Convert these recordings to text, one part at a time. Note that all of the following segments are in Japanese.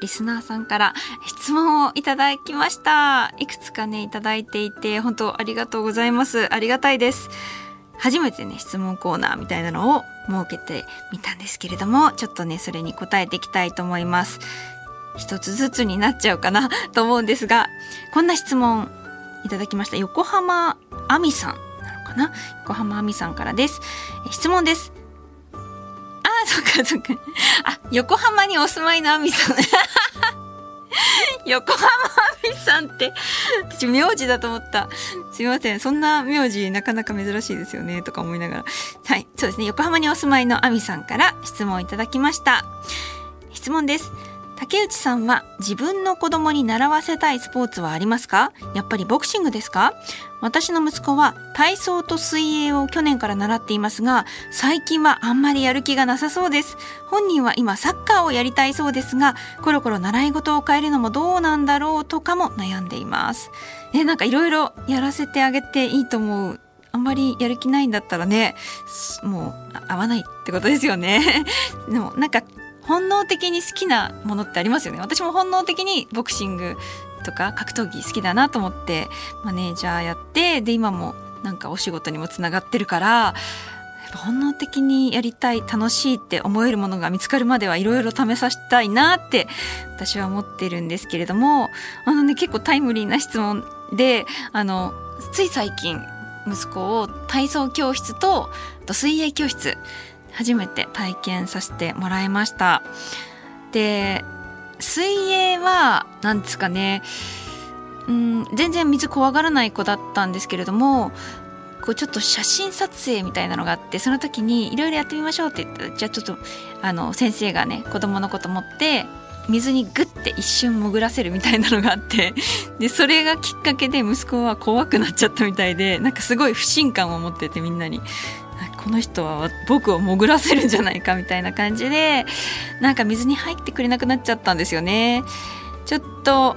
リスナーさんから質問をいただきました。いくつかねいただいていて本当ありがとうございます。ありがたいです。初めてね質問コーナーみたいなのを設けてみたんですけれどもちょっとねそれに答えていきたいと思います。一つずつになっちゃうかな と思うんですがこんな質問いただきました。横浜亜美さんなのかな？横浜亜美さんからです。質問です。そっかそっか。あ横浜にお住まいのあみさん。横浜あみさんって私名字だと思った。すいません。そんな名字なかなか珍しいですよね。とか思いながら。はい。そうですね。横浜にお住まいのあみさんから質問いただきました。質問です。竹内さんは自分の子供に習わせたいスポーツはありますか？やっぱりボクシングですか？私の息子は体操と水泳を去年から習っていますが最近はあんまりやる気がなさそうです。本人は今サッカーをやりたいそうですがコロコロ習い事を変えるのもどうなんだろうとかも悩んでいます。えなんかいろいろやらせてあげていいと思う。あんまりやる気ないんだったらねもう合わないってことですよね。でもなんか本能的に好きなものってありますよね。私も本能的にボクシングとか格闘技好きだなと思ってマネージャーやってで今もなんかお仕事にもつながってるから本能的にやりたい楽しいって思えるものが見つかるまではいろいろ試させたいなって私は思ってるんですけれどもあのね結構タイムリーな質問であのつい最近息子を体操教室と水泳教室初めて体験させてもらいました。で水泳は何ですかね。うん全然水怖がらない子だったんですけれどもこうちょっと写真撮影みたいなのがあってその時にいろいろやってみましょうって言ったらじゃあちょっとあの先生がね子供のこと持って水にグッて一瞬潜らせるみたいなのがあってでそれがきっかけで息子は怖くなっちゃったみたいでなんかすごい不信感を持っててみんなに。この人は僕を潜らせるんじゃないかみたいな感じでなんか水に入ってくれなくなっちゃったんですよね。ちょっと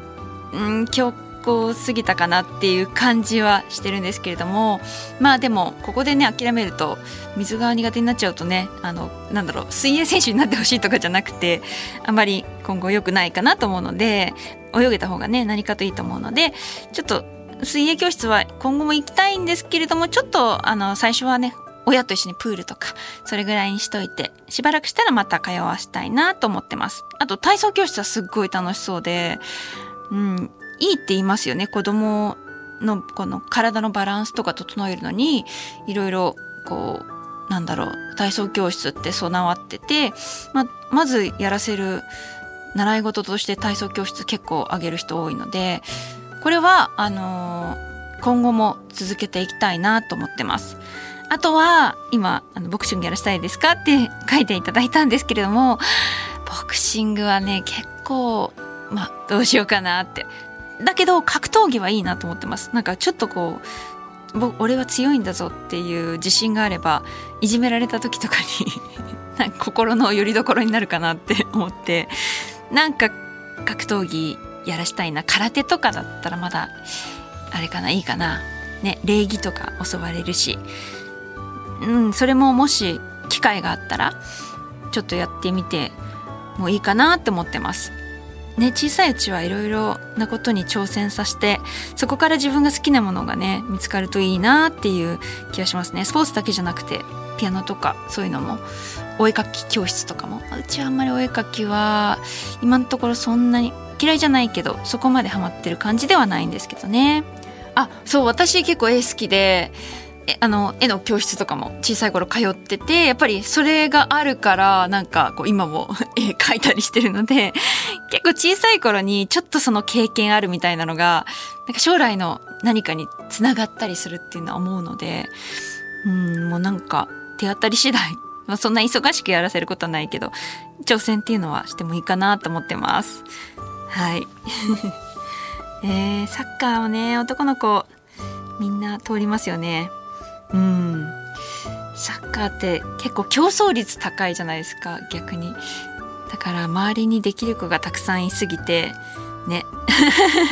うん強硬すぎたかなっていう感じはしてるんですけれども。まあでもここでね諦めると水が苦手になっちゃうとねあのなんだろう水泳選手になってほしいとかじゃなくてあまり今後良くないかなと思うので泳げた方がね何かといいと思うのでちょっと水泳教室は今後も行きたいんですけれどもちょっとあの最初はね親と一緒にプールとかそれぐらいにしといてしばらくしたらまた通わしたいなと思ってますあと体操教室はすっごい楽しそうでうんいいって言いますよね子供のこの体のバランスとか整えるのにいろいろこうなんだろう体操教室って備わっててままずやらせる習い事として体操教室結構あげる人多いのでこれはあのー、今後も続けていきたいなと思ってます。あとは今あのボクシングやらせたいですかって書いていただいたんですけれどもボクシングはね結構まあどうしようかなって。だけど格闘技はいいなと思ってます。なんかちょっとこう俺は強いんだぞっていう自信があればいじめられた時とかに 心の拠り所になるかなって思って。なんか格闘技やらしたいな。空手とかだったらまだあれかないいかな。ね礼儀とか教われるし。うん、それももし機会があったらちょっとやってみてもいいかなって思ってます。ね、小さいうちはいろいろなことに挑戦させてそこから自分が好きなものがね見つかるといいなっていう気がしますね。スポーツだけじゃなくてピアノとかそういうのもお絵かき教室とかも。うちはあんまりお絵かきは今のところそんなに嫌いじゃないけどそこまでハマってる感じではないんですけどね。あそう私結構絵好きであの絵の教室とかも小さい頃通っててやっぱりそれがあるからなんかこう今も 絵描いたりしてるので結構小さい頃にちょっとその経験あるみたいなのがなんか将来の何かにつながったりするっていうのは思うのでうんもうなんか手当たり次第まあ、そんな忙しくやらせることはないけど挑戦っていうのはしてもいいかなと思ってます。はい。えー、サッカーをね男の子みんな通りますよね。うん。サッカーって結構競争率高いじゃないですか逆に。だから周りにできる子がたくさんいすぎてね。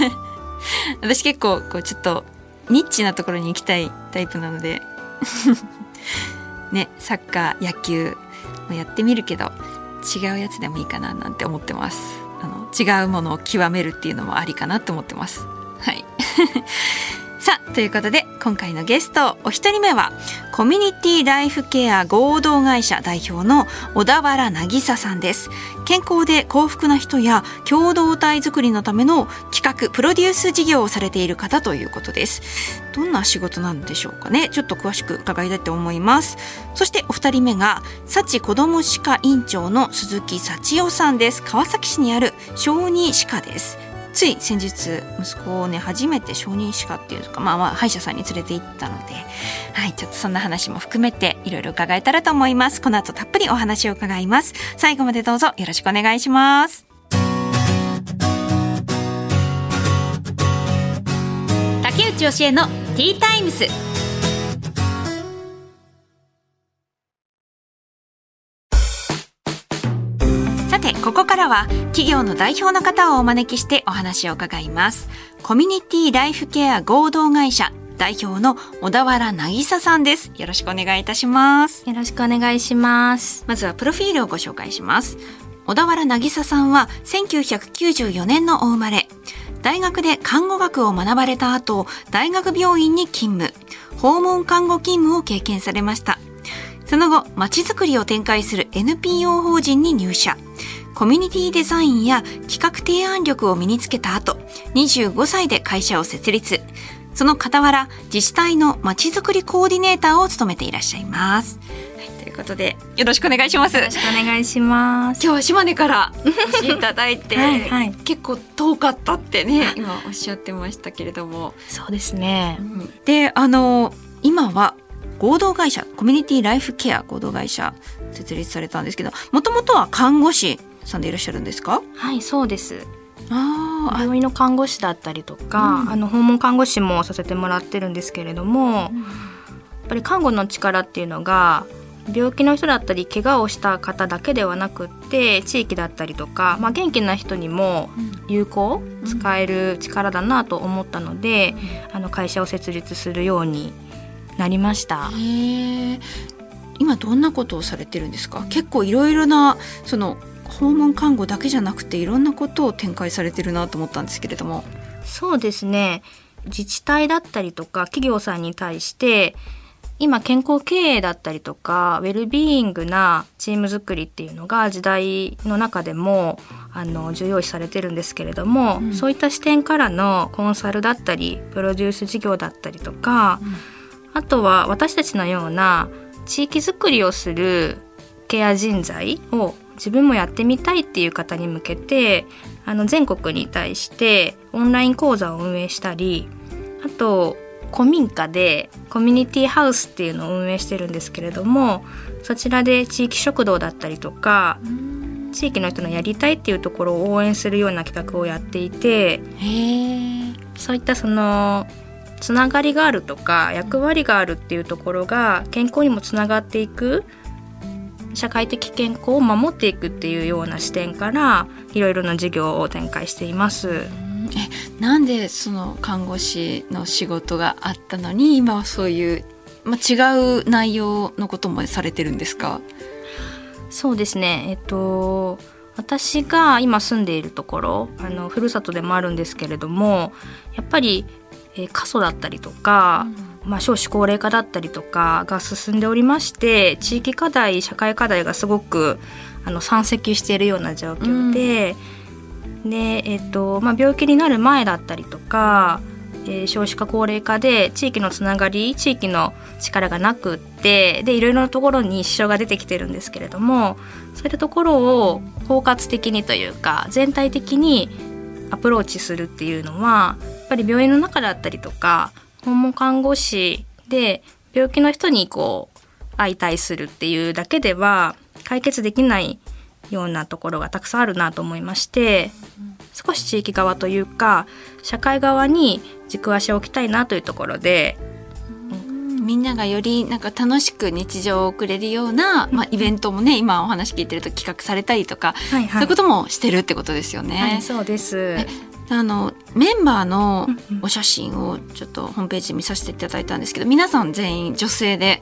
私結構こうちょっとニッチなところに行きたいタイプなので。ねサッカー野球もやってみるけど違うやつでもいいかななんて思ってます。あの違うものを極めるっていうのもありかなって思ってます。はい。さあということで今回のゲストお一人目はコミュニティライフケア合同会社代表の小田原渚さんです。健康で幸福な人や共同体づくりのための企画プロデュース事業をされている方ということです。どんな仕事なんでしょうかね。ちょっと詳しく伺いたいと思います。そしてお二人目が幸子ども歯科院長の鈴木幸代さんです。川崎市にある小児歯科です。つい先日息子をね初めて承認歯科っていうか、まあ、まあ歯医者さんに連れて行ったので、はい、ちょっとそんな話も含めていろいろ伺えたらと思います。この後たっぷりお話を伺います。最後までどうぞよろしくお願いします。竹内義恵のティータイムス。ここからは企業の代表の方をお招きしてお話を伺います。コミュニティライフケア合同会社代表の小田原渚さんです。よろしくお願いいたします。よろしくお願いします。まずはプロフィールをご紹介します。小田原渚さんは1994年のお生まれ。大学で看護学を学ばれた後大学病院に勤務。訪問看護勤務を経験されました。その後まちづくりを展開する NPO 法人に入社コミュニティデザインや企画提案力を身につけた後25歳で会社を設立。その傍ら自治体のまちづくりコーディネーターを務めていらっしゃいます、はい、ということでよろしくお願いします。よろしくお願いします。今日は島根から。お越しいただいて はいはい。結構遠かったってね今おっしゃってましたけれども、そうですね。であの今は合同会社コミュニティライフケア合同会社設立されたんですけどもともとは看護師さんでいらっしゃるんですか？はいそうです。あー病院の看護師だったりとか、うん。あの訪問看護師もさせてもらってるんですけれども、やっぱり看護の力っていうのが病気の人だったり怪我をした方だけではなくって地域だったりとか、まあ、元気な人にも有効使える力だなと思ったので、あの会社を設立するようになりました。今どんなことをされてるんですか？結構いろいろなその訪問看護だけじゃなくていろんなことを展開されてるなと思ったんですけれども。そうですね。自治体だったりとか企業さんに対して今健康経営だったりとかウェルビーイングなチーム作りっていうのが時代の中でもあの重要視されてるんですけれども、うん。そういった視点からのコンサルだったりプロデュース事業だったりとか、あとは私たちのような地域づくりをするケア人材を自分もやってみたいっていう方に向けてあの全国に対してオンライン講座を運営したりあと古民家でコミュニティハウスっていうのを運営してるんですけれどもそちらで地域食堂だったりとか地域の人のやりたいっていうところを応援するような企画をやっていてそういったそのつながりがあるとか役割があるっていうところが健康にもつながっていく社会的健康を守っていくっていうような視点からいろいろな事業を展開しています。えなんでその看護師の仕事があったのに今はそういう、まあ、違う内容のこともされてるんですか？そうですね。えっと私が今住んでいるところあのふるさとでもあるんですけれどもやっぱり、えー過疎だったりとか、まあ、少子高齢化だったりとかが進んでおりまして地域課題社会課題がすごくあの山積しているような状況で、でえっとまあ、病気になる前だったりとか、えー少子化高齢化で地域のつながり地域の力がなくってでいろいろなところに支障が出てきてるんですけれどもそういったところを包括的にというか全体的にアプローチするっていうのはやっぱり病院の中だったりとか訪問看護師で病気の人にこう相対するっていうだけでは解決できないようなところがたくさんあるなと思いまして少し地域側というか社会側に軸足を置きたいなというところでみんながよりなんか楽しく日常を送れるような、まあ、イベントもね今お話聞いてると企画されたりとか、はいはい、そういうこともしてるってことですよね。はい、そうですあのメンバーのお写真をちょっとホームページ見させていただいたんですけど皆さん全員女性で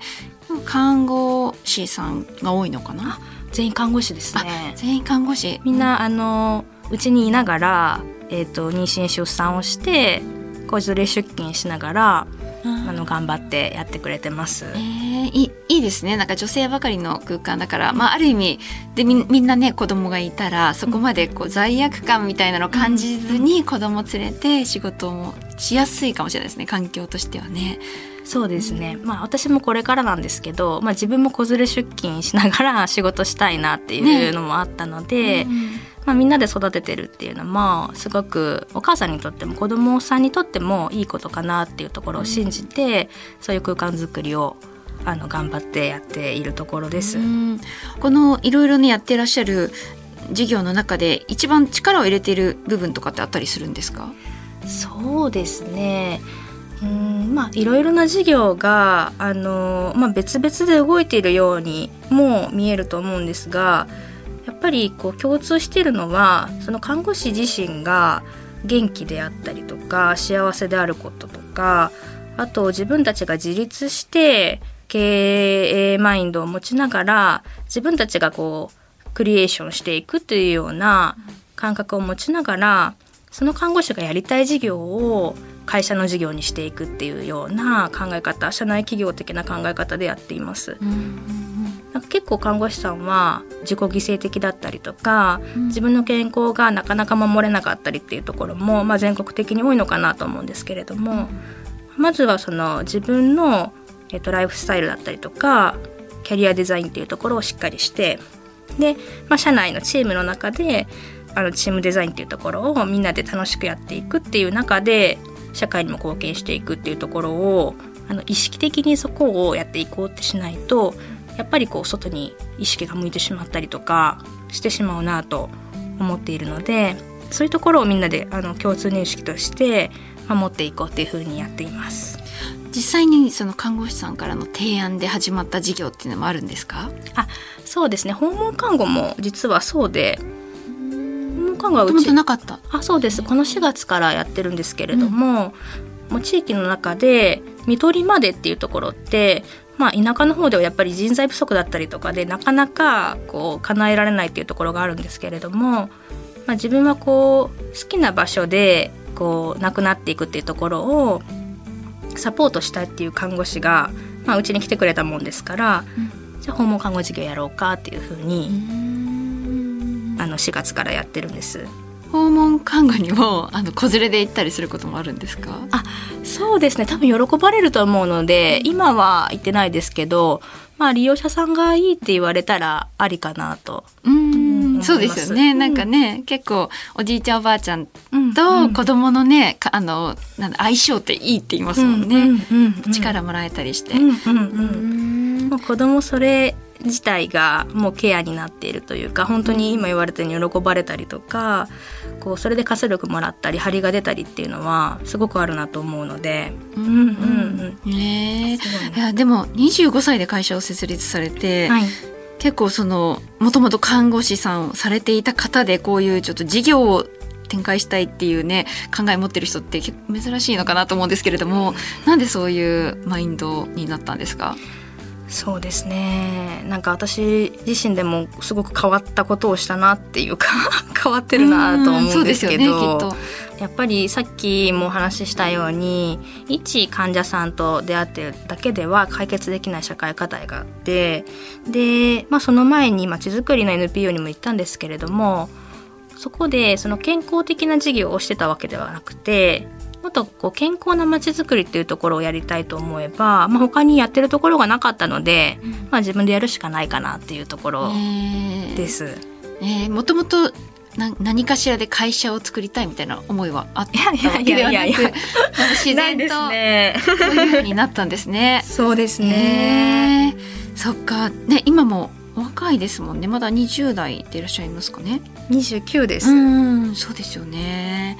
看護師さんが多いのかな？全員看護師ですね。全員看護師。みんなあのうちにいながら、えーと、妊娠出産をして子連れ出勤しながらあの頑張ってやってくれてます。えー、いいいですね。なんか女性ばかりの空間だから、まあ、ある意味でみみんなね子供がいたらそこまでこう罪悪感みたいなのを感じずに子供連れて仕事もしやすいかもしれないですね。環境としてはね。そうですね、まあ、私もこれからなんですけど、まあ、自分も子連れ出勤しながら仕事したいなっていうのもあったので、ねうん、まあ、みんなで育ててるっていうのもすごくお母さんにとっても子供さんにとってもいいことかなっていうところを信じて、うん、そういう空間づくりをあの頑張ってやっているところです。このいろいろねやってらっしゃる事業の中で一番力を入れている部分とかってあったりするんですか？そうですね。うん。まあいろいろな事業があの、まあ、別々で動いているようにも見えると思うんですがやっぱりこう共通しているのはその看護師自身が元気であったりとか幸せであることとかあと自分たちが自立して経営マインドを持ちながら自分たちがこうクリエーションしていくというような感覚を持ちながらその看護師がやりたい事業を会社の事業にしていくっていうような考え方社内企業的な考え方でやっています。なんか結構看護師さんは自己犠牲的だったりとか、自分の健康がなかなか守れなかったりっていうところも、まあ、全国的に多いのかなと思うんですけれども、まずはその自分の、えー、とライフスタイルだったりとかキャリアデザインっていうところをしっかりしてで、まあ、社内のチームの中であのチームデザインっていうところをみんなで楽しくやっていくっていう中で社会にも貢献していくっていうところをあの意識的にそこをやっていこうってしないとやっぱりこう外に意識が向いてしまったりとかしてしまうなと思っているのでそういうところをみんなであの共通認識として守っていこうっていうふうにやっています。実際にその看護師さんからの提案で始まった事業っていうのもあるんですか？あそうですね訪問看護も実はそうで看護はうち。なかった。あそうです。この4月からやってるんですけれども、うん、もう地域の中で看取りまでっていうところってまあ、田舎の方ではやっぱり人材不足だったりとかでなかなかこう叶えられないっていうところがあるんですけれども、まあ、自分はこう好きな場所でこう亡くなっていくっていうところをサポートしたいっていう看護師が、まあ、うちに来てくれたもんですから、うん、じゃあ訪問看護事業やろうかっていうふうにあの4月からやってるんです。訪問看護にも あの子連れで行ったりすることもあるんですか？あそうですね。多分喜ばれると思うので今は行ってないですけどまあ利用者さんがいいって言われたらありかなと。うん。そうですよね、うん、なんかね結構おじいちゃんおばあちゃんと子供のね、うん、あのなん相性っていいって言いますもんね、力もらえたりして、うんうんうん、子供それ自体がもうケアになっているというか本当に今言われたように喜ばれたりとかこうそれで活力もらったり張りが出たりっていうのはすごくあるなと思うので。うんうんうん、ねいやでも25歳で会社を設立されて、はい、結構そのもともと看護師さんをされていた方でこういうちょっと事業を展開したいっていうね考え持ってる人って結構珍しいのかなと思うんですけれどもなんでそういうマインドになったんですか？そうですね。なんか私自身でもすごく変わったことをしたなっていうか 変わってるなと思うんですけど、ね、やっぱりさっきもお話ししたように一患者さんと出会ってるだけでは解決できない社会課題があってで、まあ、その前にまちづくりの NPO にも行ったんですけれどもそこでその健康的な事業をしてたわけではなくてもっとこう健康な街づくりっていうところをやりたいと思えば、まあ、他にやってるところがなかったので、うん、まあ、自分でやるしかないかなっていうところです。えー、もともとな何かしらで会社を作りたいみたいな思いはあったわけではなく自然とそういうふうになったんですね。そうですね、えー。そっか。ね今もお若いですもんね。まだ20代でいらっしゃいますかね。29です、うんそうですよね。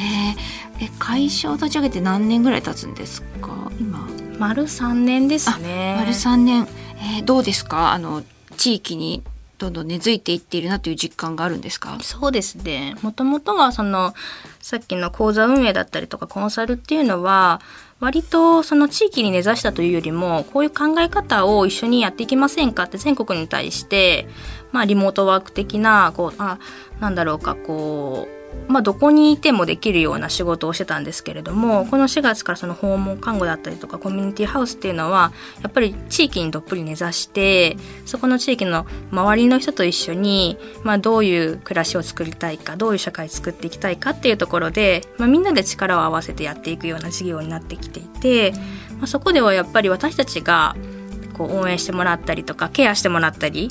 えー、え会社を立ち上げて何年ぐらい経つんですか？今。丸3年ですね。丸3年、えー、どうですか？あの地域にどんどん根付いていっているなという実感があるんですか？そうですね。もともとはそのさっきの講座運営だったりとかコンサルっていうのは割とその地域に根ざしたというよりもこういう考え方を一緒にやっていきませんかって全国に対してまあリモートワーク的なこうあなんだろうかこうまあ、どこにいてもできるような仕事をしてたんですけれどもこの4月からその訪問看護だったりとかコミュニティハウスっていうのはやっぱり地域にどっぷり根ざしてそこの地域の周りの人と一緒に、まあ、どういう暮らしを作りたいかどういう社会作っていきたいかっていうところで、まあ、みんなで力を合わせてやっていくような事業になってきていて、まあ、そこではやっぱり私たちがこう応援してもらったりとかケアしてもらったり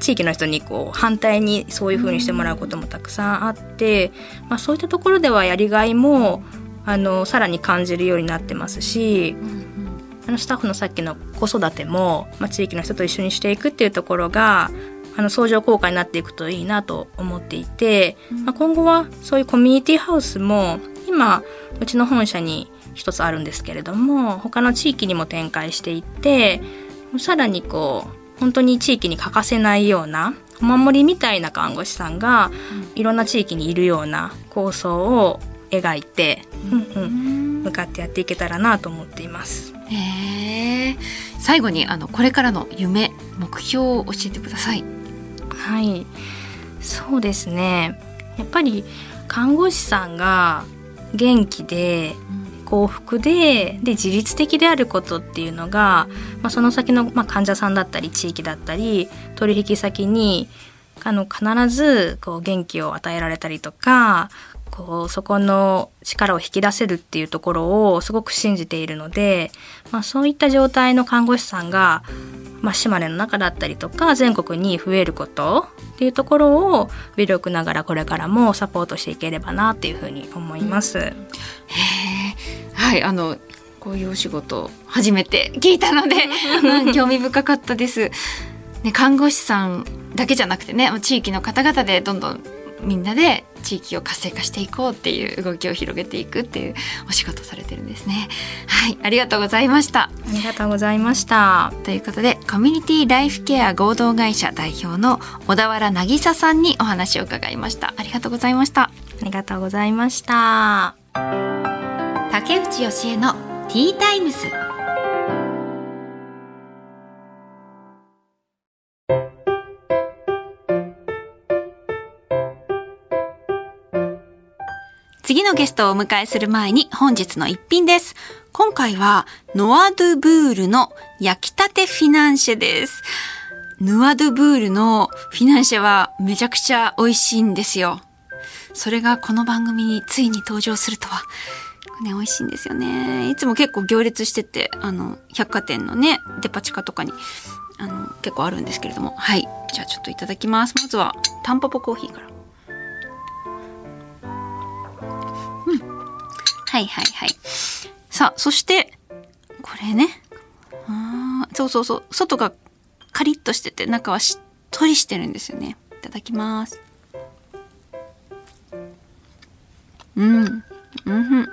地域の人にこう反対にそういうふうにしてもらうこともたくさんあって、まあ、そういったところではやりがいもあのさらに感じるようになってますし、あのスタッフのさっきの子育ても、まあ、地域の人と一緒にしていくっていうところがあの相乗効果になっていくといいなと思っていて、まあ、今後はそういうコミュニティハウスも今うちの本社に一つあるんですけれども他の地域にも展開していってさらにこう本当に地域に欠かせないようなお守りみたいな看護師さんがいろんな地域にいるような構想を描いて、うん。うん、向かってやっていけたらなと思っています。へ最後にあのこれからの夢目標を教えてください。はい。そうですね。やっぱり看護師さんが元気で幸福でで自律的であることっていうのが、まあ、その先の、まあ、患者さんだったり地域だったり取引先にあの必ずこう元気を与えられたりとかこうそこの力を引き出せるっていうところをすごく信じているので、まあ、そういった状態の看護師さんが、まあ、島根の中だったりとか全国に増えることっていうところを微力ながらこれからもサポートしていければなっていうふうに思います。へはいあのこういうお仕事初めて聞いたので、うん、興味深かったです。ね、看護師さんだけじゃなくてね地域の方々でどんどんみんなで地域を活性化していこうっていう動きを広げていくっていうお仕事されてるんですね。はい、ありがとうございました。ありがとうございました。ということで、コミュニティライフケア合同会社代表の小田原渚さんにお話を伺いました。ありがとうございました。ありがとうございました。竹内義恵のティータイムス。次のゲストをお迎えする前に本日の一品です。今回はノアドゥブールの焼きたてフィナンシェです。ヌアドゥブールのフィナンシェはめちゃくちゃ美味しいんですよ。それがこの番組についに登場するとは。ね、美味しいんですよね。いつも結構行列してて、あの、百貨店のね、デパ地下とかに、あの、結構あるんですけれども。はい。じゃあちょっといただきます。まずは、タンポポコーヒーから。うんはいはいはい。さあ、そして、これね。あそうそうそう。外がカリッとしてて、中はしっとりしてるんですよね。いただきます。うん。うん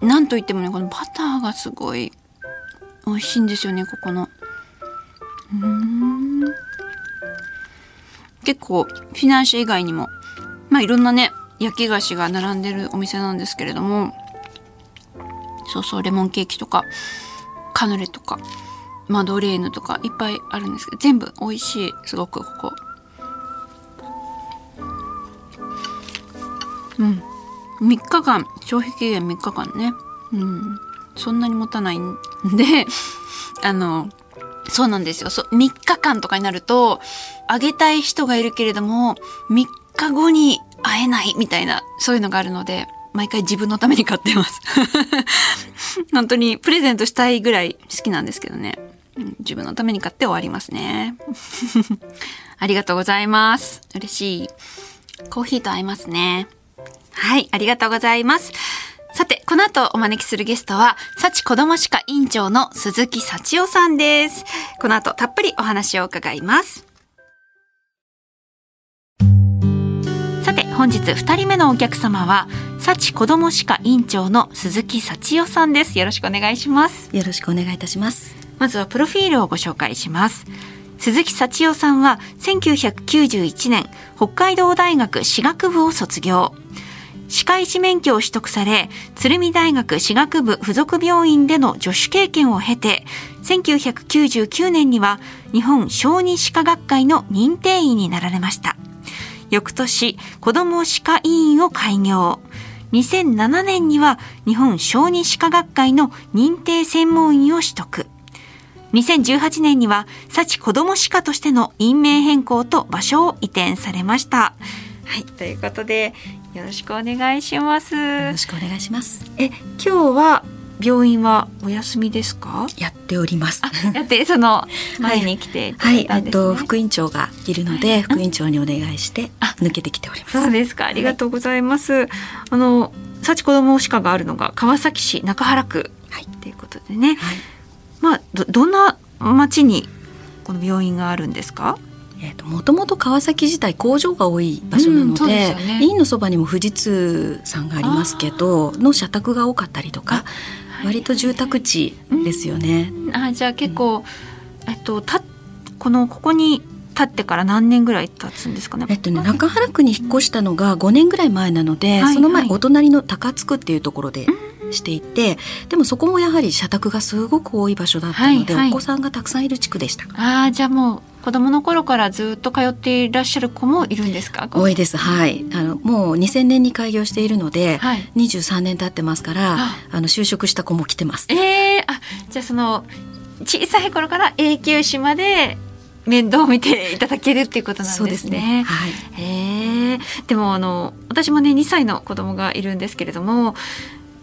なんといってもね、このバターがすごい美味しいんですよね、ここの。うん。結構、フィナンシェ以外にも、まあいろんなね、焼き菓子が並んでるお店なんですけれどもそうそうレモンケーキとかカヌレとかマドレーヌとかいっぱいあるんですけど全部美味しいすごくここうん3日間消費期限3日間ねうんそんなに持たないんで あのそうなんですよ。そ3日間とかになると、あげたい人がいるけれども、3日後に会えないみたいな、そういうのがあるので、毎回自分のために買ってます。本当にプレゼントしたいぐらい好きなんですけどね。自分のために買って終わりますね。ありがとうございます。嬉しい。コーヒーと合いますね。はい、ありがとうございます。さて、この後お招きするゲストは、幸子ども歯科院長の鈴木幸代さんです。この後たっぷりお話を伺います。さて、本日二人目のお客様は、幸子ども歯科院長の鈴木幸代さんです。よろしくお願いします。よろしくお願いいたします。まずはプロフィールをご紹介します。鈴木幸代さんは1991年北海道大学歯学部を卒業。歯科医師免許を取得され、鶴見大学歯学部附属病院での助手経験を経て、1999年には日本小児歯科学会の認定医になられました。翌年、子ども歯科医院を開業。2007年には日本小児歯科学会の認定専門医を取得。2018年には幸子ども歯科としての院名変更と場所を移転されました。はい、ということでよろしくお願いします。よろしくお願いします。え、今日は病院はお休みですか？やっております。あ、やってその 前に来ていただはいい、たんですねあと副院長がいるので、副院長にお願いしてあ抜けてきております。そうですか。ありがとうございます。あの幸子ども歯科があるのが川崎市中原区はいということでね。はい。まあどどんな町にこの病院があるんですか？えっ、ともともと川崎自体工場が多い場所なので,、ですよね。院のそばにも富士通さんがありますけどの社宅が多かったりとか、割と住宅地ですよね。あじゃあ結構、えっとたこのここに立ってから何年ぐらい経つんですかね？えっとね、中原区に引っ越したのが5年ぐらい前なので、はいその前はいお隣の高津区っていうところでしていて、でもそこもやはり社宅がすごく多い場所だったので、はいはい。お子さんがたくさんいる地区でした。ああじゃあもう子供の頃からずっと通っていらっしゃる子もいるんですか？多いです。はい。あのもう2000年に開業しているので、はい。23年経ってますから、ああの就職した子も来てます。ええあじゃあその小さい頃から永久歯まで面倒を見ていただけるっていうことなんですね。ですね。はい。へえでもあの私もね2歳の子供がいるんですけれども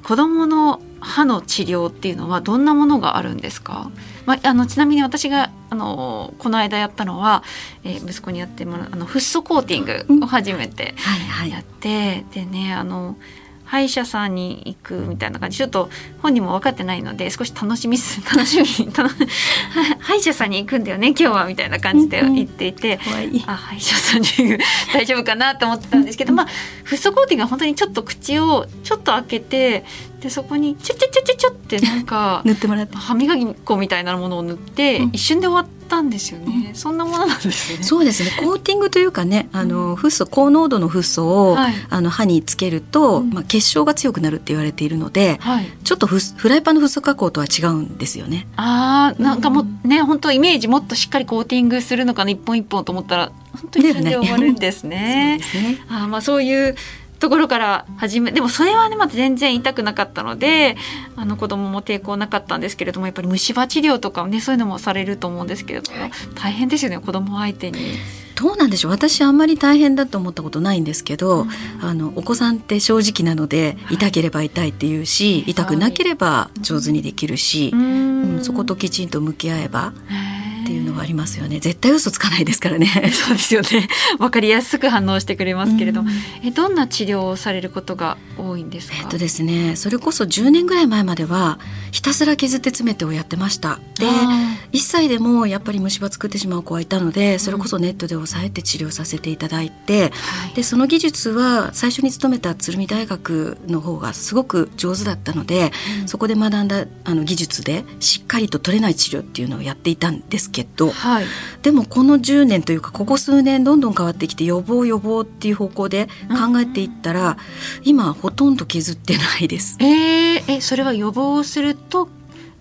子供の歯の治療っていうのはどんなものがあるんですか、まあ、あのちなみに私があのこの間やったのは、えー息子にやってもらうあのフッ素コーティングを初めてはいはい。やって、でねあの歯医者さんに行くみたいな感じ。ちょっと本人も分かってないので少し楽しみす 楽しみ楽歯医者さんに行くんだよね今日はみたいな感じで言っていて、あ歯医者さんに行く大丈夫かなと思ってたんですけど、まあフッ素コーティングは本当にちょっと口をちょっと開けてでそこにチュチュチュチュチュってなんか塗ってもらって。歯磨き粉みたいなものを塗って、うん一瞬で終わったんですよね、そんなものなんですね。そうですね。コーティングというかね、あのフッ素高濃度のフッ素を、はいあの歯につけると、うんまあ結晶が強くなるって言われているので、はいちょっとフフライパンのフッ素加工とは違うんですよね。あーなんかもうね本当イメージもっとしっかりコーティングするのかな一本一本と思ったら本当に一瞬で終わるんですね。そうですね。あまあそういうところから始めでもそれはねまた全然痛くなかったのであの子供も抵抗なかったんですけれどもやっぱり虫歯治療とかねそういうのもされると思うんですけれども大変ですよね子供相手に。どうなんでしょう？私あんまり大変だと思ったことないんですけど、うん。あのお子さんって正直なので、はい。痛ければ痛いっていうし、痛くなければ上手にできるし、ううんんそこときちんと向き合えばっていうのはありますよね。絶対嘘つかないですからね。そうですよね。わかりやすく反応してくれますけれども、うんえどんな治療をされることが多いんですか？えっとですね、それこそ10年ぐらい前まではひたすら削って詰めてをやってました。で、あ1歳でもやっぱり虫歯作ってしまう子はいたのでそれこそネットで抑えて治療させていただいて、ーはいでその技術は最初に勤めた鶴見大学の方がすごく上手だったので、うんそこで学んだあの技術でしっかりと取れない治療っていうのをやっていたんですけどはい。でもこの10年というかここ数年どんどん変わってきて予防予防っていう方向で考えていったら、今ほとんど削ってないです。えー、えそれは予防すると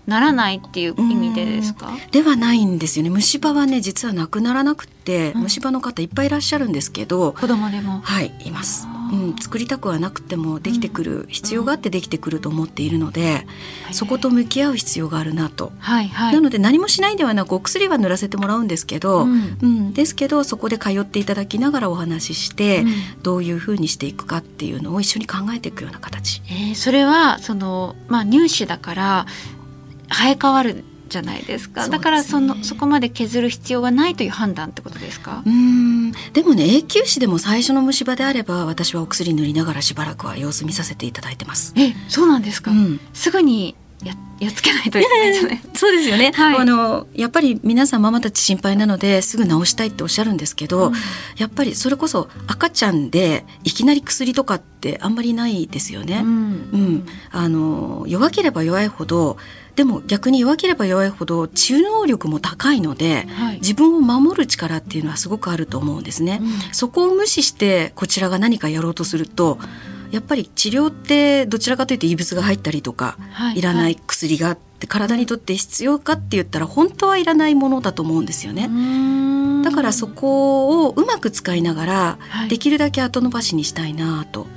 ならないっていう意味でですか？ではないんですよね虫歯はね実はなくならなくって、うん虫歯の方いっぱいいらっしゃるんですけど子供でも。はいいます、うん、作りたくはなくてもできてくる、必要があってできてくると思っているので、いそこと向き合う必要があるなと、はいはい。なので何もしないんではなくお薬は塗らせてもらうんですけど、ううんんですけどそこで通っていただきながらお話しして、うんどういうふうにしていくかっていうのを一緒に考えていくような形。えーそれはそのまあ乳歯だから生え変わるじゃないですか。だからそのそこまで削る必要がないという判断ってことですか？うーん。でもね永久歯でも最初の虫歯であれば私はお薬塗りながらしばらくは様子見させていただいてます。えそうなんですか、うん。すぐにややっつけないといけないじゃないそうですよね、はい。あのやっぱり皆さんママたち心配なのですぐ治したいっておっしゃるんですけど、うん。やっぱりそれこそ赤ちゃんでいきなり薬とかってあんまりないですよね。うん。うん、あの弱ければ弱いほどでも逆に弱ければ弱いほど治癒能力も高いのではい。自分を守る力っていうのはすごくあると思うんですね。うん。そこを無視してこちらが何かやろうとするとやっぱり治療ってどちらかというと異物が入ったりとか、はい。いらない薬があって体にとって必要かって言ったら本当はいらないものだと思うんですよね。だからそこをうまく使いながら、はい。できるだけ後延ばしにしたいなと、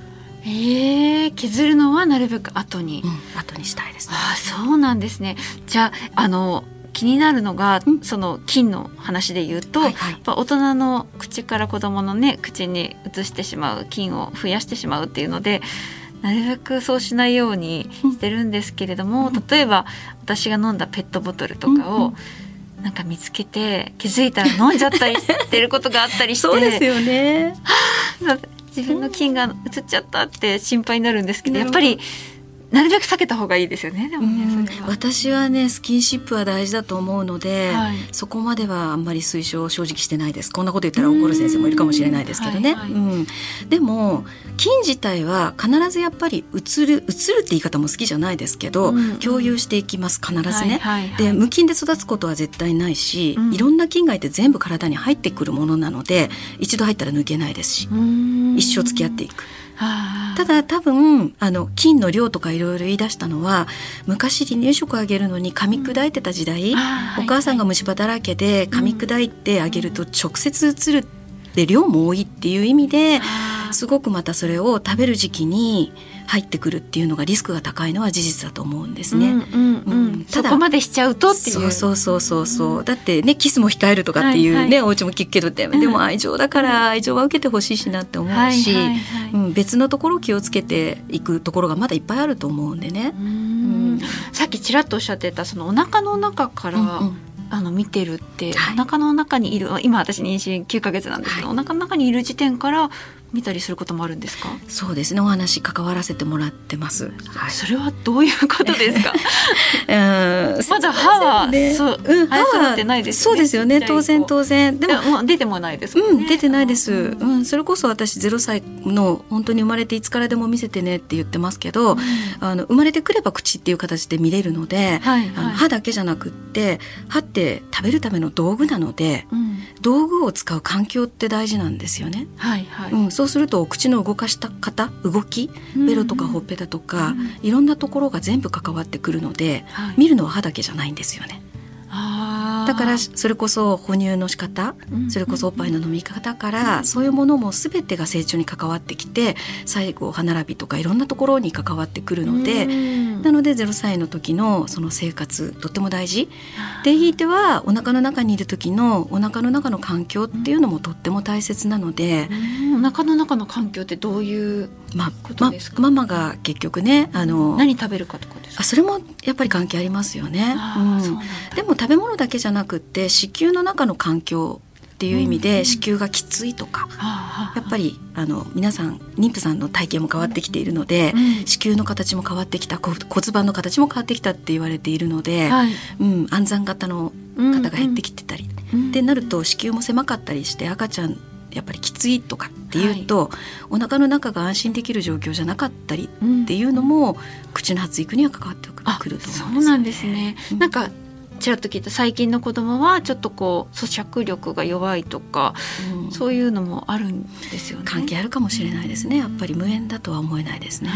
えー、削るのはなるべく後に、うん、後にしたいですね。ああそうなんですね。じゃああの気になるのが、うん。その菌の話で言うと、はいはい。やっぱ大人の口から子供のね口に移してしまう菌を増やしてしまうっていうのでなるべくそうしないようにしてるんですけれども、うん。例えば私が飲んだペットボトルとかうんうをなんか見つけて気づいたら飲んじゃったりしてることがあったりして。そうですよね。自分の菌が移っちゃったって心配になるんですけどなるほどやっぱりなるべく避けた方がいいですよね。でもねは。私はねスキンシップは大事だと思うので、はい。そこまではあんまり推奨正直してないです。こんなこと言ったら怒る先生もいるかもしれないですけどね、うん。はいはいうん、でも菌自体は必ずやっぱり移る移るって言い方も好きじゃないですけど、うん共有していきます必ずね、で無菌で育つことは絶対ないし、うん。いろんな菌害って全部体に入ってくるものなので一度入ったら抜けないですし、一生付き合っていく。はあ。ただ多分あの菌の量とかいろいろ言い出したのは昔離乳食あげるのに噛み砕いてた時代、あーお母さんが虫歯だらけで噛み砕いてあげると直接移るで量も多いっていう意味ですごくまたそれを食べる時期に入ってくるっていうのがリスクが高いのは事実だと思うんですね。ただそこまでしちゃうとっていう。そうそうそうそう。そうだってねキスも控えるとかっていうね、はいはい。お家も聞くけどって、ん。でも愛情だから愛情は受けてほしいしなって思うし、はいはいはいうん、別のところを気をつけていくところがまだいっぱいあると思うんでね。ううん。んさっきちらっとおっしゃってたそのお腹の中から、うんうん。あの見てるって、はい。お腹の中にいる今私妊娠9ヶ月なんですけど、お腹の中にいる時点から見たりすることもあるんですか、そうですね。お話関わらせてもらってます。はい。それはどういうことですか？うん。まだ歯は、ねそう、うん、生え揃ってないですよね。そうですよね。当然当然。でもでももう出てもないです。ね、うん、出てないです、うん、それこそ私0歳の本当に生まれていつからでも見せてねって言ってますけど、あの生まれてくれば口っていう形で見れるので、はいはい。あの歯だけじゃなくって歯って食べるための道具なのでうん。道具を使う環境って大事なんですよね。はいはい、うん、そうするとお口の動かした方動きベロとかほっぺたとか、いろんなところが全部関わってくるので、はい。見るのは歯だけじゃないんですよね。だからそれこそ哺乳の仕方うん。それこそおっぱいの飲み方からそういうものも全てが成長に関わってきて最後歯並びとかいろんなところに関わってくるのでうん。なので0歳の時のその生活とっても大事。でひいてはお腹の中にいる時のお腹の中の環境っていうのもとっても大切なので、うん。お腹の中の環境ってどういうまことですか？まママが結局ねあの何食べるかとかですか？あそれもやっぱり関係ありますよね。でも食べ物だけじゃなくって子宮の中の環境っていう意味で子宮がきついとか、やっぱりあの皆さん妊婦さんの体型も変わってきているので、うん。子宮の形も変わってきたこ骨盤の形も変わってきたって言われているので、はい。うん、安産型の方が減ってきてたり、うんってなると子宮も狭かったりして赤ちゃんやっぱりきついとかっていうと、お腹の中が安心できる状況じゃなかったりうんっていうのも口の発育には関わってあくると思そうなんですね、うん。なんかちらっと聞いた最近の子供はちょっとこう咀嚼力が弱いとか、うん。そういうのもあるんですよね。関係あるかもしれないですね。やっぱり無縁だとは思えないですね。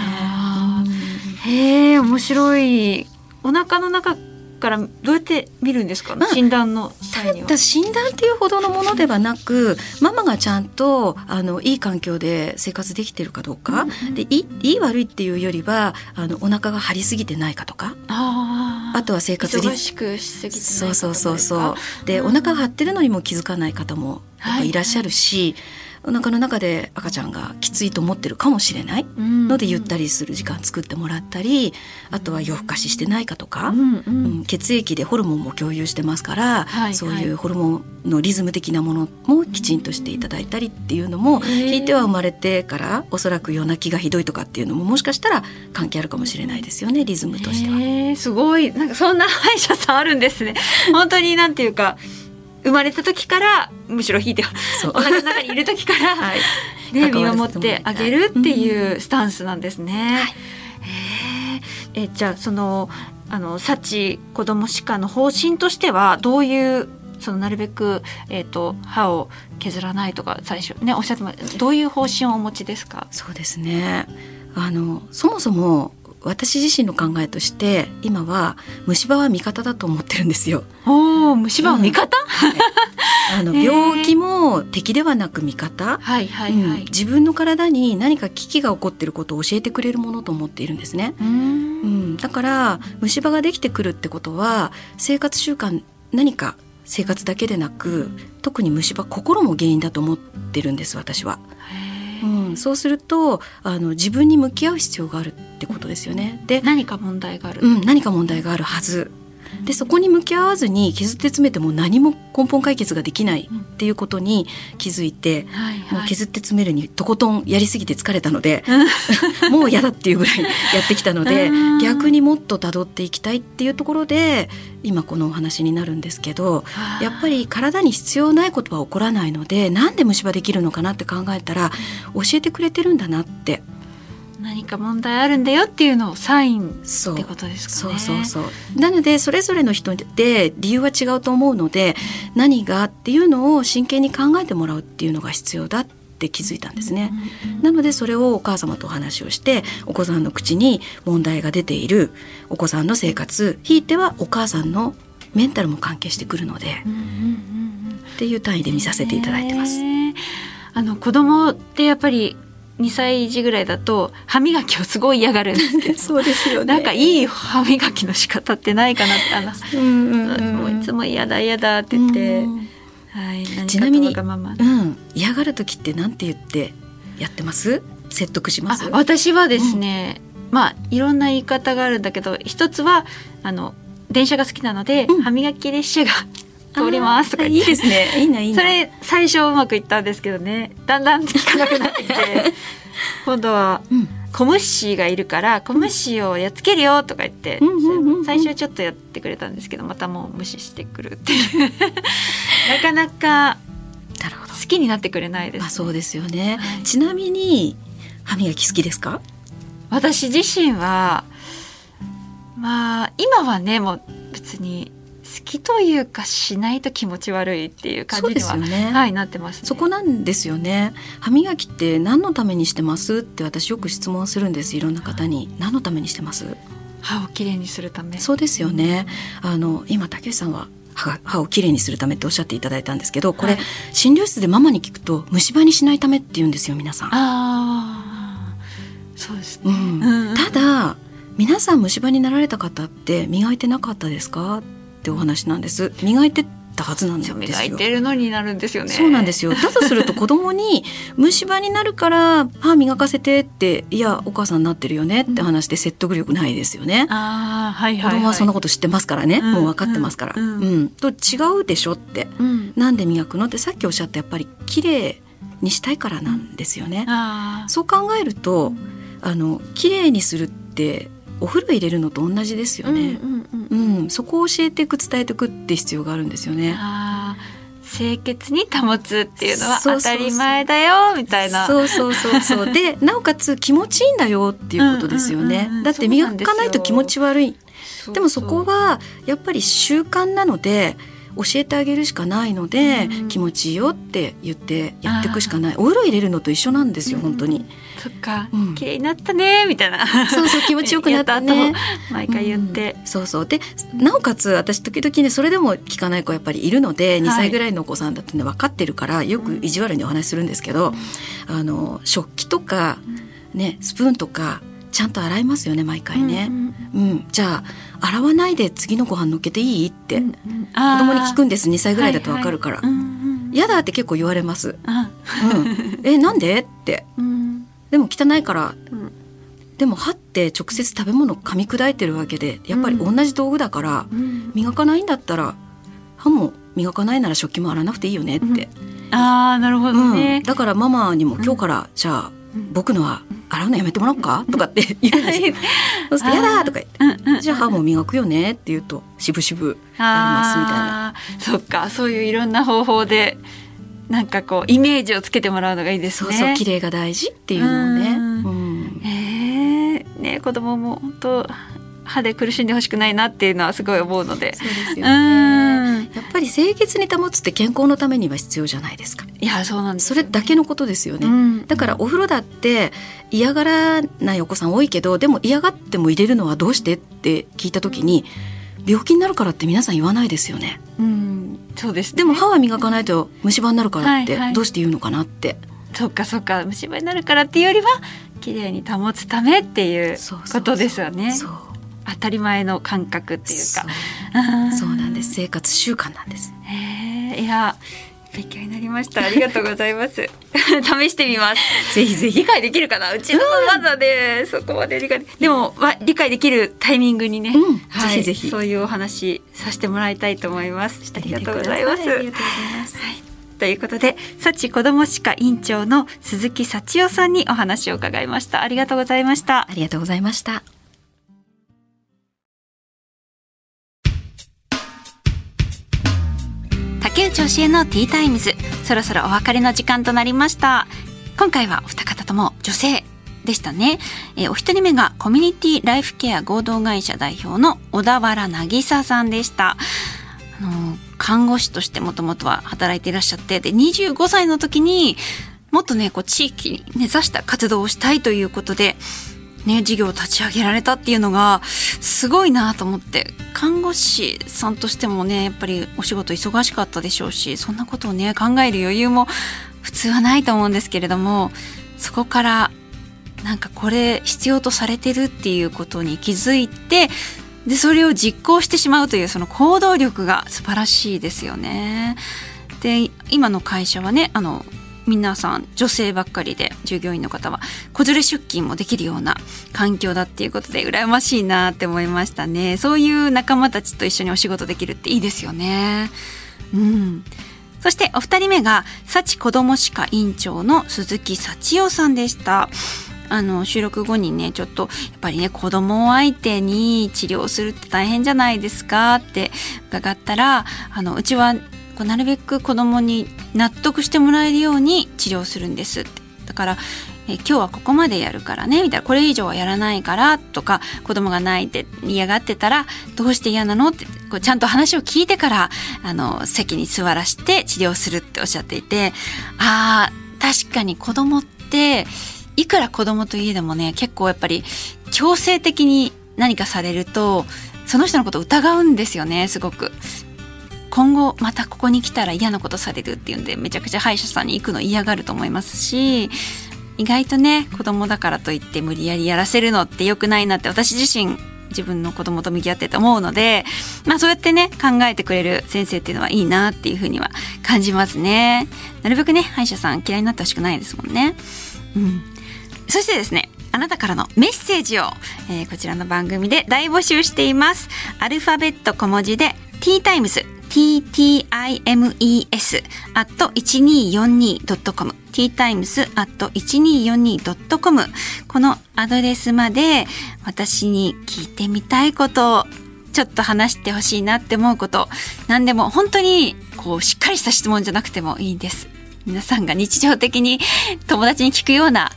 へえ面白い。お腹の中からどうやって見るんですか、まあ診断の際には。診断っていうほどのものではなくママがちゃんとあのいい環境で生活できてるかどうか、でいいいい悪いっていうよりはあのお腹が張りすぎてないかとかあとは生活リ忙しくしすぎてそうそうそうそうで、う。んお腹が張ってるのにも気づかない方もいらっしゃるし、お腹の中で赤ちゃんがきついと思ってるかもしれないのでゆったりする時間作ってもらったりあとは夜更かししてないかとか、うんううんん血液でホルモンも共有してますから、はいそういうホルモンのリズム的なものもきちんとしていただいたりっていうのもひいては生まれてからおそらく夜泣きがひどいとかっていうのももしかしたら関係あるかもしれないですよねリズムとしては。すごい。なんかそんな歯医者さんあるんですね。本当になんていうか生まれた時からむしろ引いてお腹の中にいる時から、はい。ね、見守って。あげるっていうスタンスなんですね。へええじゃあそのあの幸子ども歯科の方針としてはどういうそのなるべく、えー、と歯を削らないとか最初ねおっしゃってまどういう方針をお持ちですか？そうですね。あのそもそも私自身の考えとして今は虫歯は味方だと思ってるんですよ。おお虫歯を味方、あの へー。病気も敵ではなく味方、はいはいうん。はい。自分の体に何か危機が起こっていることを教えてくれるものと思っているんですね。うーん。うん、だから虫歯ができてくるってことは生活習慣何か生活だけでなく特に虫歯心も原因だと思ってるんです私は。へーうん、そうするとあの自分に向き合う必要があるってことですよね。で、何か問題がある、うん、何か問題があるはず。でそこに向き合わずに削って詰めても何も根本解決ができないっていうことに気づいて、はいはい。もう削って詰めるにとことんやりすぎて疲れたので もう嫌だっていうぐらいやってきたのでうん。逆にもっと辿っていきたいっていうところで今このお話になるんですけどやっぱり体に必要ないことは起こらないのでなんで虫歯できるのかなって考えたら教えてくれてるんだなって何か問題あるんだよっていうのをサインそうってことですかそうね。そうそうなのでそれぞれの人で理由は違うと思うので何がっていうのを真剣に考えてもらうっていうのが必要だって気づいたんですね。なのでそれをお母様とお話をしてお子さんの口に問題が出ているお子さんの生活ひいてはお母さんのメンタルも関係してくるのでっていう単位で見させていただいてます。あの子供ってやっぱり2歳児ぐらいだと歯磨きをすごい嫌がるんですけど。そうですよなんかいい歯磨きの仕方ってないかなってあの、うんうんうんもういつも嫌だ嫌だって言って、うんはい、何ちなみにうん、嫌がる時ってなんて言ってやってます？説得します？あ私はですね、まあいろんな言い方があるんだけど一つはあの電車が好きなので、うん。歯磨き列車が通りますとかいいですね。いいないいなそれ最初うまくいったんですけどね。だんだん効かなくなって。き て今度はうん。小虫がいるから小虫をやっつけるよとか言って、最初はちょっとやってくれたんですけどまたもう無視してくるっていう。なかなか好きになってくれないです、まあそうですよね、はい。ちなみに歯磨き好きですか？私自身はまあ今はねもう別に好きというかしないと気持ち悪いっていう感じには、ね、はいなってます、ね、そこなんですよね。歯磨きって何のためにしてますって私よく質問するんですいろんな方に。何のためにしてます？歯をきれいにするため。そうですよね。あの今竹内さんは歯が歯をきれいにするためっておっしゃっていただいたんですけどこれ、はい。診療室でママに聞くと虫歯にしないためって言うんですよ皆さん、ああそうですね、うんうん。ただ皆さん虫歯になられた方って磨いてなかったですか？ってお話なんです。磨いてたはずなんですよ。磨いてるのになるんですよね。そうなんですよ。だとすると子供に虫歯になるから歯磨かせてっていやお母さんなってるよねって話で説得力ないですよね、ああはい子はい、はい、供はそんなこと知ってますからね、うんもう分かってますから、ううん。ん。と違うでしょって。うん。なんで磨くの？ってさっきおっしゃったやっぱり綺麗にしたいからなんですよね、あそう考えるとあの綺麗にするってお風呂入れるのと同じですあよね、うんうんうんうん。そこを教えていく伝えていくって必要があるんですよね。清潔に保つっていうのは当たり前だよみたいな。そうそうそうそう。でなおかつ気持ちいいんだよっていうことですよね、だって磨かないと気持ち悪い。でもそこはやっぱり習慣なので教えてあげるしかないので、うん気持ちいいよって言ってやっていくしかない。お風呂入れるのと一緒なんですよ本当に、そっか、うん。綺麗になったねみたいな。そうそう気持ちよくなったね。毎回言って、うんそうそう。でなおかつ私時々ねそれでも聞かない子やっぱりいるので、2歳ぐらいのお子さんだってね分かってるからよく意地悪にお話しするんですけど、あの食器とか、ね、スプーンとかちゃんと洗いますよね毎回ね。うんうんじゃあ洗わないで次のご飯のっけていい？って、うんうん。子供に聞くんです。2歳ぐらいだと分かるから、はいはい。うんうん。嫌だって結構言われます。あ。うん、えなんで？って。うんでも汚いからうん。でも歯って直接食べ物を噛み砕いてるわけでやっぱり同じ道具だから、うん。磨かないんだったら歯も磨かないなら食器も洗わなくていいよねって、あーなるほどうん。ね、だからママにも今日からじゃあうん。僕のは洗うのやめてもらおうかとかって 言うんですよ。そうすると「やだ!」とか言って。うんうん「じゃあ歯も磨くよね」って言うとしぶしぶやりますみたいな。そっかそういういろんな方法でなんかこうイメージをつけてもらうのがいいですね。そうそう綺麗が大事っていうのをね。うんえね子供も本当歯で苦しんでほしくないなっていうのはすごい思うので。そうですようんね。やっぱり清潔に保つって健康のためには必要じゃないですか。いやそうなんですそれだけのことですよね。うんだからお風呂だって嫌がらないお子さん多いけどでも嫌がっても入れるのはどうしてって聞いた時に病気になるからって皆さん言わないですよね。うんそうですねでも歯は磨かないと虫歯になるからってはいはいどうして言うのかなって。そっかそっか虫歯になるからっていうよりは綺麗に保つためっていうそうそうそうことですよね。そう当たり前の感覚っていうそうか。そうなんです生活習慣なんです。へえいや勉強になりました。ありがとうございます。試してみます。ぜひぜ理解できるかな？うちのまだね、そこまで理解ででもわ理解できるタイミングにね、うん。はい。ぜひぜひ。そういうお話させてもらいたいと思います。ありがとうございます。ありがとうございます。ということで幸子ども歯科院長の鈴木幸代さんにお話を伺いました。ありがとうございました。ありがとうございました。竹内教えのティータイムズ。そろそろお別れの時間となりました。今回はお二方とも女性でしたね、えーお一人目がコミュニティライフケア合同会社代表の小田原渚さんでした。あの看護師としてもともとは働いていらっしゃってで25歳の時にもっとねこう地域に根ざした活動をしたいということでね、事業を立ち上げられたっていうのがすごいなと思って看護師さんとしてもねやっぱりお仕事忙しかったでしょうしそんなことをね考える余裕も普通はないと思うんですけれどもそこからなんかこれ必要とされてるっていうことに気づいてでそれを実行してしまうというその行動力が素晴らしいですよね。で今の会社はねあの皆さん女性ばっかりで従業員の方は子連れ出勤もできるような環境だっていうことで羨ましいなって思いましたね。そういう仲間たちと一緒にお仕事できるっていいですよね。うん。そしてお二人目が幸子ども歯科院長の鈴木幸代さんでした。あの収録後にねちょっとやっぱりね子供を相手に治療するって大変じゃないですかって伺ったらあのうちはなるべく子供に納得してもらえるように治療するんですだからえ今日はここまでやるからねみたいなこれ以上はやらないからとか子供が泣いて嫌がってたらどうして嫌なのってこうちゃんと話を聞いてからあの席に座らして治療するっておっしゃっていてあー確かに子供っていくら子供といえどもね結構やっぱり強制的に何かされるとその人のことを疑うんですよねすごく。今後またここに来たら嫌なことされるっていうんでめちゃくちゃ歯医者さんに行くの嫌がると思いますし意外とね子供だからといって無理やりやらせるのって良くないなって私自身自分の子供と向き合ってて思うのでまあそうやってね考えてくれる先生っていうのはいいなっていうふうには感じますね。なるべくね歯医者さん嫌いになってほしくないですもんね。うん。そしてですねあなたからのメッセージを、えー、こちらの番組で大募集しています。アルファベット小文字でティータイムス。ttimes.1242.com ttimes.1242.com このアドレスまで私に聞いてみたいことをちょっと話してほしいなって思うこと何でも本当にこうしっかりした質問じゃなくてもいいです。皆さんが日常的に友達に聞くような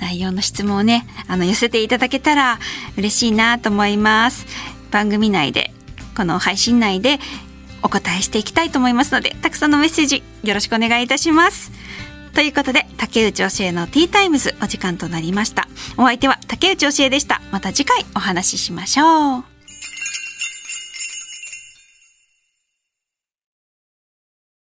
内容の質問をね、あの寄せていただけたら嬉しいなと思います。番組内で、この配信内でお答えしていきたいと思いますのでたくさんのメッセージよろしくお願いいたします。ということで竹内教えのティータイムズお時間となりました。お相手は竹内教えでした。また次回お話ししましょう。